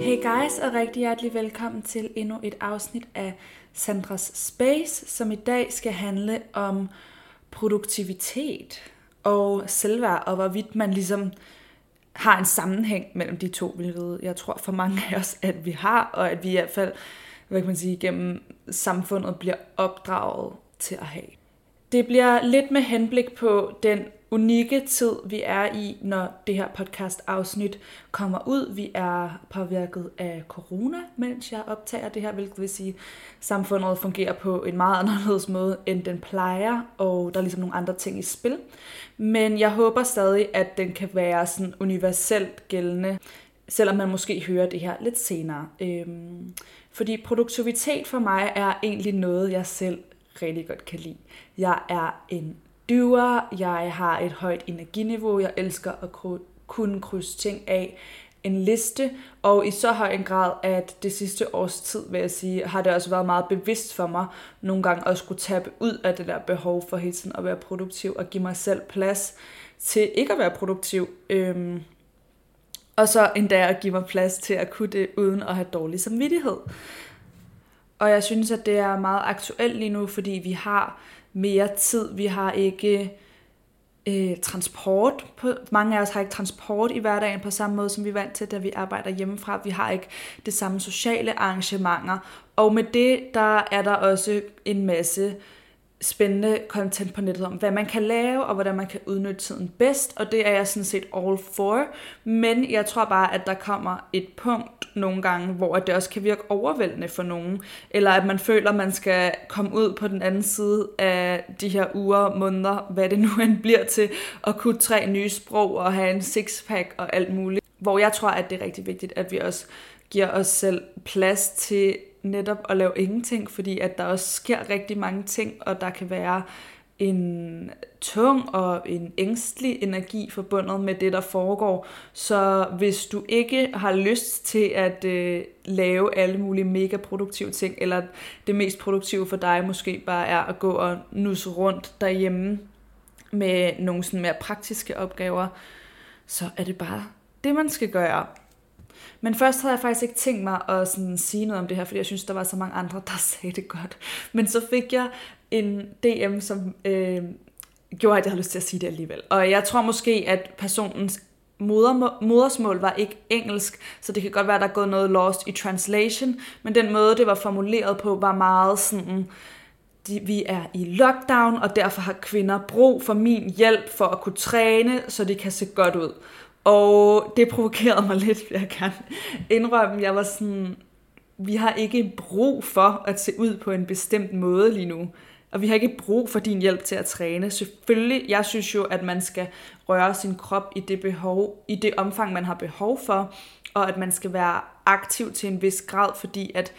Hey guys, og rigtig hjertelig velkommen til endnu et afsnit af Sandras Space, som i dag skal handle om produktivitet og selvværd, og hvorvidt man ligesom har en sammenhæng mellem de to, hvilket jeg tror for mange af os, at vi har, og at vi i hvert fald, hvad kan man sige, gennem samfundet bliver opdraget til at have. Det bliver lidt med henblik på den unikke tid, vi er i, når det her podcast-afsnit kommer ud. Vi er påvirket af corona, mens jeg optager det her, hvilket vil sige, at samfundet fungerer på en meget anderledes måde, end den plejer, og der er ligesom nogle andre ting i spil. Men jeg håber stadig, at den kan være sådan universelt gældende, selvom man måske hører det her lidt senere. Øhm, fordi produktivitet for mig er egentlig noget, jeg selv rigtig godt kan lide. Jeg er en dyver, jeg har et højt energiniveau, jeg elsker at kunne krydse ting af en liste, og i så høj en grad, at det sidste års tid, vil jeg sige, har det også været meget bevidst for mig, nogle gange at skulle tabe ud af det der behov for hele tiden at være produktiv, og give mig selv plads til ikke at være produktiv. Øhm, og så endda at give mig plads til at kunne det, uden at have dårlig samvittighed. Og jeg synes, at det er meget aktuelt lige nu, fordi vi har mere tid. Vi har ikke øh, transport. På, mange af os har ikke transport i hverdagen på samme måde, som vi er vant til, da vi arbejder hjemmefra. Vi har ikke det samme sociale arrangementer. Og med det, der er der også en masse spændende content på nettet om, hvad man kan lave, og hvordan man kan udnytte tiden bedst, og det er jeg sådan set all for. Men jeg tror bare, at der kommer et punkt nogle gange, hvor det også kan virke overvældende for nogen, eller at man føler, at man skal komme ud på den anden side af de her uger, måneder, hvad det nu end bliver til, at kunne tre nye sprog og have en sixpack og alt muligt. Hvor jeg tror, at det er rigtig vigtigt, at vi også giver os selv plads til netop at lave ingenting, fordi at der også sker rigtig mange ting, og der kan være en tung og en ængstelig energi forbundet med det, der foregår. Så hvis du ikke har lyst til at øh, lave alle mulige mega produktive ting, eller det mest produktive for dig måske bare er at gå og nusse rundt derhjemme med nogle sådan mere praktiske opgaver, så er det bare det, man skal gøre. Men først havde jeg faktisk ikke tænkt mig at sådan sige noget om det her, fordi jeg synes, der var så mange andre, der sagde det godt. Men så fik jeg en DM, som øh, gjorde, at jeg havde lyst til at sige det alligevel. Og jeg tror måske, at personens moder, modersmål var ikke engelsk, så det kan godt være, at der er gået noget lost i translation, men den måde, det var formuleret på, var meget sådan, de, vi er i lockdown, og derfor har kvinder brug for min hjælp for at kunne træne, så de kan se godt ud. Og det provokerede mig lidt, vil jeg gerne indrømme. Jeg var sådan, vi har ikke brug for at se ud på en bestemt måde lige nu. Og vi har ikke brug for din hjælp til at træne. Selvfølgelig, jeg synes jo, at man skal røre sin krop i det, behov, i det omfang, man har behov for, og at man skal være aktiv til en vis grad, fordi at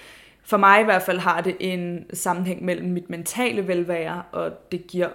for mig i hvert fald har det en sammenhæng mellem mit mentale velvære, og det giver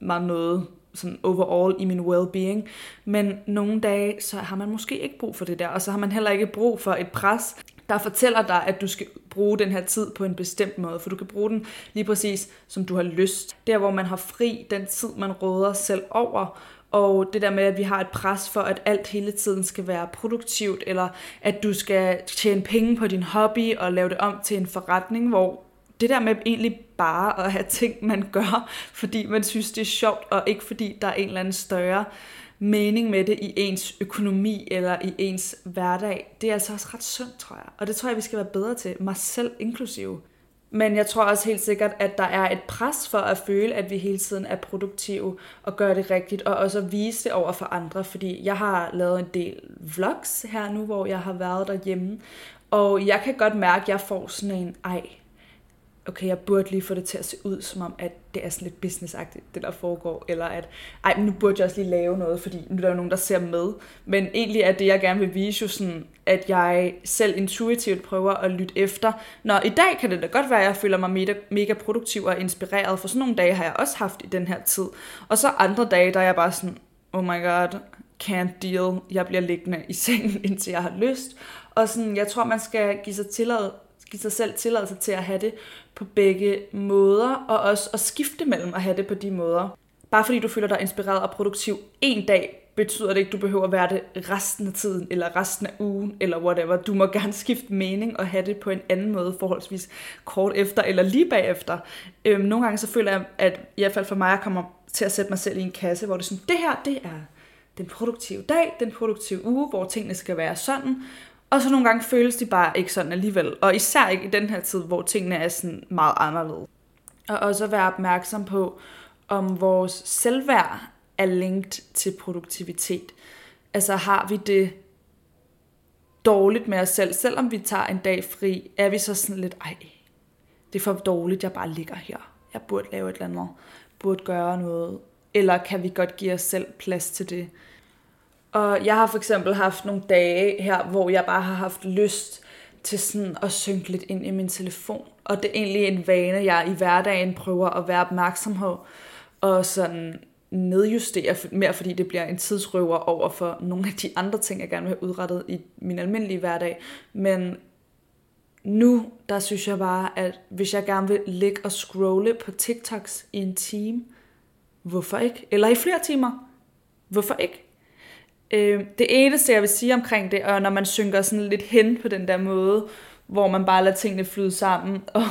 mig noget sådan overall i min well-being. Men nogle dage, så har man måske ikke brug for det der, og så har man heller ikke brug for et pres, der fortæller dig, at du skal bruge den her tid på en bestemt måde, for du kan bruge den lige præcis, som du har lyst. Der, hvor man har fri, den tid, man råder selv over, og det der med, at vi har et pres for, at alt hele tiden skal være produktivt, eller at du skal tjene penge på din hobby og lave det om til en forretning, hvor det der med egentlig bare at have ting, man gør, fordi man synes, det er sjovt, og ikke fordi der er en eller anden større mening med det i ens økonomi eller i ens hverdag, det er altså også ret sundt, tror jeg. Og det tror jeg, vi skal være bedre til, mig selv inklusive. Men jeg tror også helt sikkert, at der er et pres for at føle, at vi hele tiden er produktive og gør det rigtigt, og også at vise det over for andre, fordi jeg har lavet en del vlogs her nu, hvor jeg har været derhjemme, og jeg kan godt mærke, at jeg får sådan en, ej, okay, jeg burde lige få det til at se ud, som om, at det er sådan lidt businessagtigt, det der foregår, eller at, ej, men nu burde jeg også lige lave noget, fordi nu er der jo nogen, der ser med. Men egentlig er det, jeg gerne vil vise jo sådan, at jeg selv intuitivt prøver at lytte efter. Når i dag kan det da godt være, at jeg føler mig mega, mega produktiv og inspireret, for sådan nogle dage har jeg også haft i den her tid. Og så andre dage, der er jeg bare sådan, oh my god, can't deal, jeg bliver liggende i sengen, indtil jeg har lyst. Og sådan, jeg tror, man skal give sig tillad, give sig selv tilladelse til at have det på begge måder, og også at skifte mellem at have det på de måder. Bare fordi du føler dig inspireret og produktiv en dag, betyder det ikke, at du behøver at være det resten af tiden, eller resten af ugen, eller whatever. Du må gerne skifte mening og have det på en anden måde, forholdsvis kort efter, eller lige bagefter. Øhm, nogle gange så føler jeg, at i hvert fald for mig, jeg kommer til at sætte mig selv i en kasse, hvor det er sådan, det her, det er den produktive dag, den produktive uge, hvor tingene skal være sådan, og så nogle gange føles de bare ikke sådan alligevel. Og især ikke i den her tid, hvor tingene er sådan meget anderledes. Og også være opmærksom på, om vores selvværd er linked til produktivitet. Altså har vi det dårligt med os selv, selvom vi tager en dag fri, er vi så sådan lidt, ej, det er for dårligt, jeg bare ligger her. Jeg burde lave et eller andet, burde gøre noget. Eller kan vi godt give os selv plads til det? Og jeg har for eksempel haft nogle dage her, hvor jeg bare har haft lyst til sådan at synke lidt ind i min telefon. Og det er egentlig en vane, jeg i hverdagen prøver at være opmærksom på. Og sådan nedjustere mere, fordi det bliver en tidsrøver over for nogle af de andre ting, jeg gerne vil have udrettet i min almindelige hverdag. Men nu, der synes jeg bare, at hvis jeg gerne vil ligge og scrolle på TikToks i en time, hvorfor ikke? Eller i flere timer, hvorfor ikke? Øh, det eneste, jeg vil sige omkring det, er, når man synker sådan lidt hen på den der måde, hvor man bare lader tingene flyde sammen, og,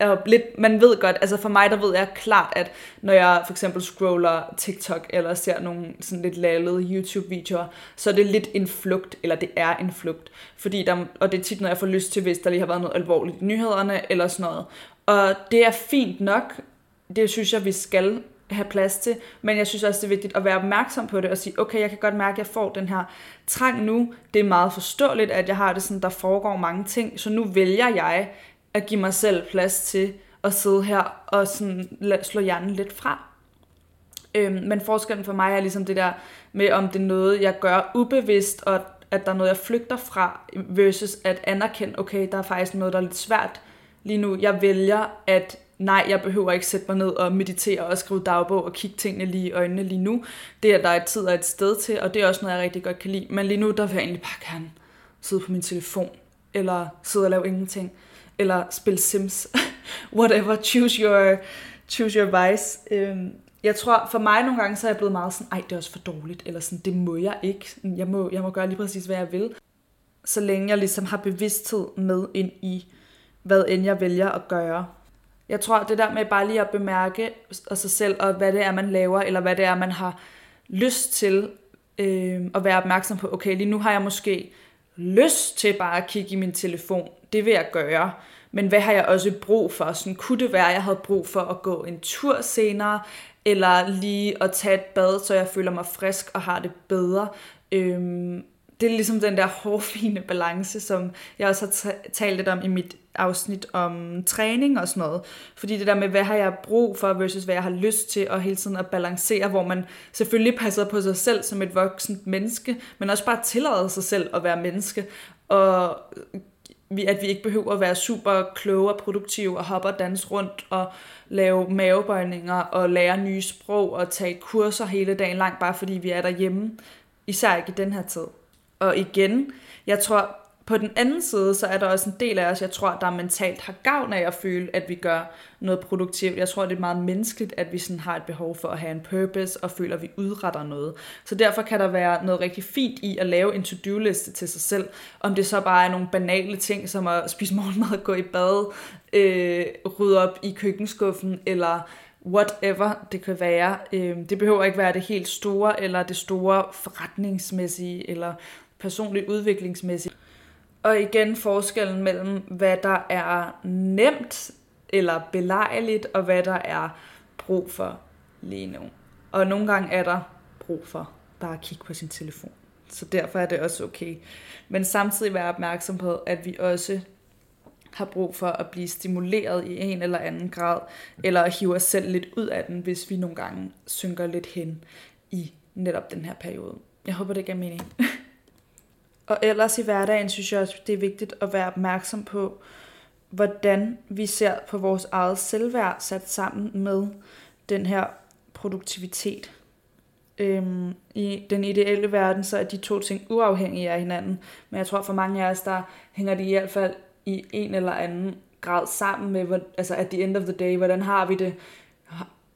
og lidt, man ved godt, altså for mig, der ved jeg klart, at når jeg for eksempel scroller TikTok, eller ser nogle sådan lidt lallede YouTube-videoer, så er det lidt en flugt, eller det er en flugt. Fordi der, og det er tit, når jeg får lyst til, hvis der lige har været noget alvorligt i nyhederne, eller sådan noget. Og det er fint nok, det synes jeg, vi skal have plads til, men jeg synes også, det er vigtigt at være opmærksom på det og sige, okay, jeg kan godt mærke, at jeg får den her trang nu. Det er meget forståeligt, at jeg har det sådan, der foregår mange ting, så nu vælger jeg at give mig selv plads til at sidde her og sådan slå hjernen lidt fra. Øhm, men forskellen for mig er ligesom det der med, om det er noget, jeg gør ubevidst, og at der er noget, jeg flygter fra, versus at anerkende, okay, der er faktisk noget, der er lidt svært lige nu. Jeg vælger at nej, jeg behøver ikke sætte mig ned og meditere og skrive dagbog og kigge tingene lige i øjnene lige nu. Det er der et tid og et sted til, og det er også noget, jeg rigtig godt kan lide. Men lige nu, der vil jeg egentlig bare gerne sidde på min telefon, eller sidde og lave ingenting, eller spille Sims. Whatever, choose your, choose your vice. Øhm, jeg tror, for mig nogle gange, så er jeg blevet meget sådan, ej, det er også for dårligt, eller sådan, det må jeg ikke. Jeg må, jeg må gøre lige præcis, hvad jeg vil. Så længe jeg ligesom har bevidsthed med ind i, hvad end jeg vælger at gøre. Jeg tror, det der med bare lige at bemærke og sig selv, og hvad det er, man laver, eller hvad det er, man har lyst til øh, at være opmærksom på, okay, lige nu har jeg måske lyst til bare at kigge i min telefon. Det vil jeg gøre. Men hvad har jeg også brug for? Sådan, kunne det være, at jeg havde brug for at gå en tur senere, eller lige at tage et bad, så jeg føler mig frisk og har det bedre. Øhm, det er ligesom den der hårfine balance, som jeg også har talt lidt om i mit afsnit om træning og sådan noget. Fordi det der med, hvad har jeg brug for versus hvad jeg har lyst til, og hele tiden at balancere, hvor man selvfølgelig passer på sig selv som et voksent menneske, men også bare tillader sig selv at være menneske, og at vi ikke behøver at være super kloge og produktive og hoppe og danse rundt og lave mavebøjninger og lære nye sprog og tage kurser hele dagen lang, bare fordi vi er derhjemme. Især ikke i den her tid. Og igen, jeg tror, på den anden side, så er der også en del af os, jeg tror, der mentalt har gavn af at føle, at vi gør noget produktivt. Jeg tror, det er meget menneskeligt, at vi sådan har et behov for at have en purpose og føler, at vi udretter noget. Så derfor kan der være noget rigtig fint i at lave en to-do-liste til sig selv. Om det så bare er nogle banale ting, som at spise morgenmad, gå i bad, øh, rydde op i køkkenskuffen, eller whatever det kan være. Øh, det behøver ikke være det helt store, eller det store forretningsmæssige, eller personlig udviklingsmæssigt. Og igen forskellen mellem, hvad der er nemt eller belejligt, og hvad der er brug for lige nu. Og nogle gange er der brug for bare at kigge på sin telefon. Så derfor er det også okay. Men samtidig være opmærksom på, at vi også har brug for at blive stimuleret i en eller anden grad, eller at hive os selv lidt ud af den, hvis vi nogle gange synker lidt hen i netop den her periode. Jeg håber, det giver mening. Og ellers i hverdagen synes jeg også, det er vigtigt at være opmærksom på, hvordan vi ser på vores eget selvværd sat sammen med den her produktivitet. Øhm, I den ideelle verden, så er de to ting uafhængige af hinanden. Men jeg tror for mange af os, der hænger de i hvert fald i en eller anden grad sammen med, altså at the end of the day, hvordan har vi det?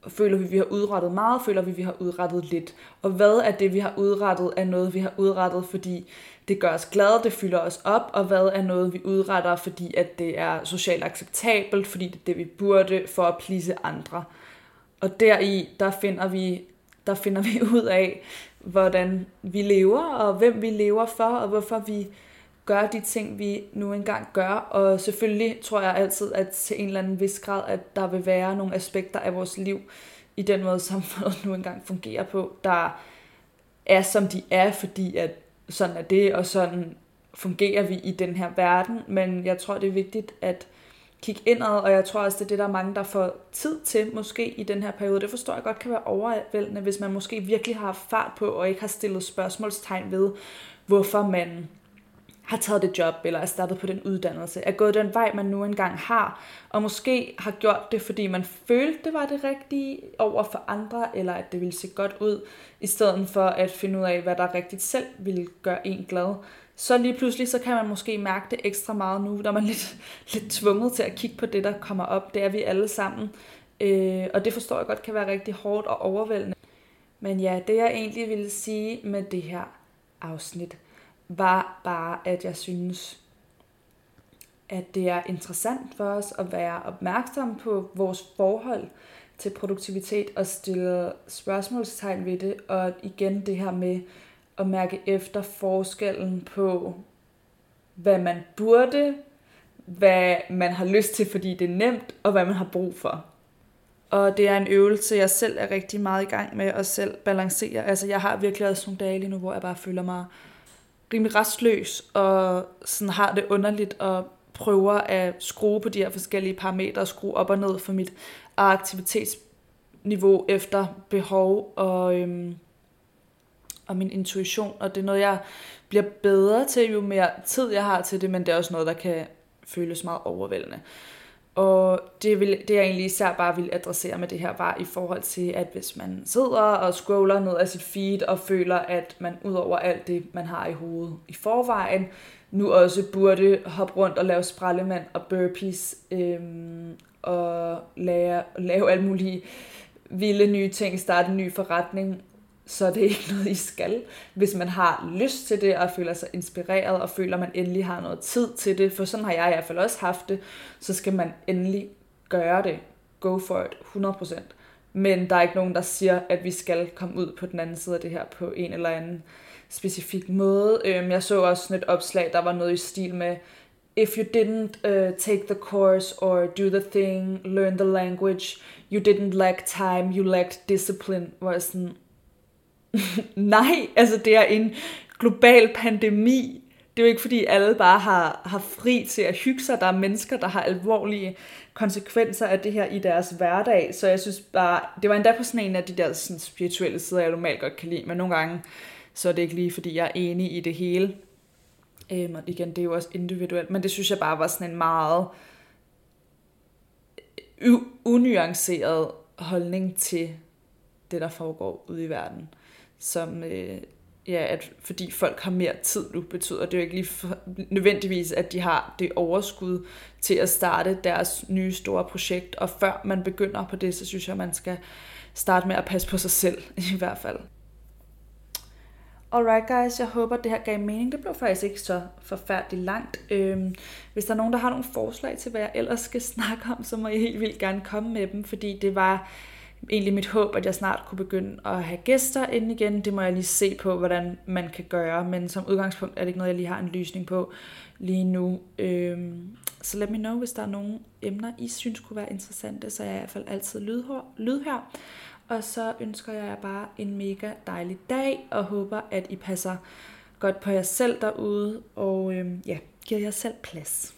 Føler vi, vi har udrettet meget? Føler vi, vi har udrettet lidt? Og hvad er det, vi har udrettet, er noget, vi har udrettet, fordi det gør os glade, det fylder os op, og hvad er noget, vi udretter, fordi at det er socialt acceptabelt, fordi det er det, vi burde for at plise andre. Og deri, der finder vi, der finder vi ud af, hvordan vi lever, og hvem vi lever for, og hvorfor vi gør de ting, vi nu engang gør. Og selvfølgelig tror jeg altid, at til en eller anden vis grad, at der vil være nogle aspekter af vores liv, i den måde samfundet nu engang fungerer på, der er som de er, fordi at sådan er det, og sådan fungerer vi i den her verden. Men jeg tror, det er vigtigt at kigge indad, og jeg tror også, det er det, der er mange, der får tid til, måske i den her periode. Det forstår jeg godt kan være overvældende, hvis man måske virkelig har fart på, og ikke har stillet spørgsmålstegn ved, hvorfor man har taget det job, eller er startet på den uddannelse, er gået den vej, man nu engang har, og måske har gjort det, fordi man følte, det var det rigtige over for andre, eller at det ville se godt ud, i stedet for at finde ud af, hvad der rigtigt selv ville gøre en glad. Så lige pludselig, så kan man måske mærke det ekstra meget nu, når man er lidt, lidt tvunget til at kigge på det, der kommer op. Det er vi alle sammen. Øh, og det forstår jeg godt kan være rigtig hårdt og overvældende. Men ja, det jeg egentlig ville sige med det her afsnit, var bare, at jeg synes, at det er interessant for os at være opmærksom på vores forhold til produktivitet og stille spørgsmålstegn ved det. Og igen det her med at mærke efter forskellen på, hvad man burde, hvad man har lyst til, fordi det er nemt, og hvad man har brug for. Og det er en øvelse, jeg selv er rigtig meget i gang med at selv balancere. Altså jeg har virkelig også nogle dage lige nu, hvor jeg bare føler mig rimelig restløs, og sådan har det underligt, og prøver at skrue på de her forskellige parametre, og skrue op og ned for mit aktivitetsniveau efter behov og, øhm, og min intuition. Og det er noget, jeg bliver bedre til, jo mere tid jeg har til det, men det er også noget, der kan føles meget overvældende. Og det, vil, det jeg egentlig især bare vil adressere med det her, var i forhold til, at hvis man sidder og scroller ned af sit feed og føler, at man ud over alt det, man har i hovedet i forvejen, nu også burde hoppe rundt og lave sprallemand og burpees øhm, og lære, lave alle mulige vilde nye ting, starte en ny forretning, så er det ikke noget, I skal. Hvis man har lyst til det, og føler sig inspireret, og føler, at man endelig har noget tid til det, for sådan har jeg i hvert fald også haft det, så skal man endelig gøre det. Go for it, 100%. Men der er ikke nogen, der siger, at vi skal komme ud på den anden side af det her på en eller anden specifik måde. Øhm, jeg så også sådan et opslag, der var noget i stil med, if you didn't uh, take the course or do the thing, learn the language, you didn't lack time, you lacked discipline, hvor jeg sådan, Nej, altså det er en global pandemi. Det er jo ikke fordi alle bare har, har fri til at hygge sig. Der er mennesker, der har alvorlige konsekvenser af det her i deres hverdag. Så jeg synes bare, det var endda på sådan en af de der sådan, spirituelle sider, jeg normalt godt kan lide. Men nogle gange, så er det ikke lige fordi, jeg er enig i det hele. Øhm, og igen, det er jo også individuelt. Men det synes jeg bare var sådan en meget øh, unuanceret holdning til det, der foregår ude i verden som øh, ja, at fordi folk har mere tid nu, betyder det jo ikke lige for, nødvendigvis, at de har det overskud til at starte deres nye store projekt. Og før man begynder på det, så synes jeg, man skal starte med at passe på sig selv i hvert fald. Alright guys, jeg håber, det her gav mening. Det blev faktisk ikke så forfærdeligt langt. Øhm, hvis der er nogen, der har nogle forslag til, hvad jeg ellers skal snakke om, så må jeg helt vildt gerne komme med dem, fordi det var egentlig mit håb, at jeg snart kunne begynde at have gæster ind igen. Det må jeg lige se på, hvordan man kan gøre, men som udgangspunkt er det ikke noget, jeg lige har en løsning på lige nu. Øhm, så let me know, hvis der er nogle emner, I synes kunne være interessante, så jeg er i hvert fald altid lydhør. lydhør. Og så ønsker jeg jer bare en mega dejlig dag, og håber, at I passer godt på jer selv derude, og øhm, ja, giver jer selv plads.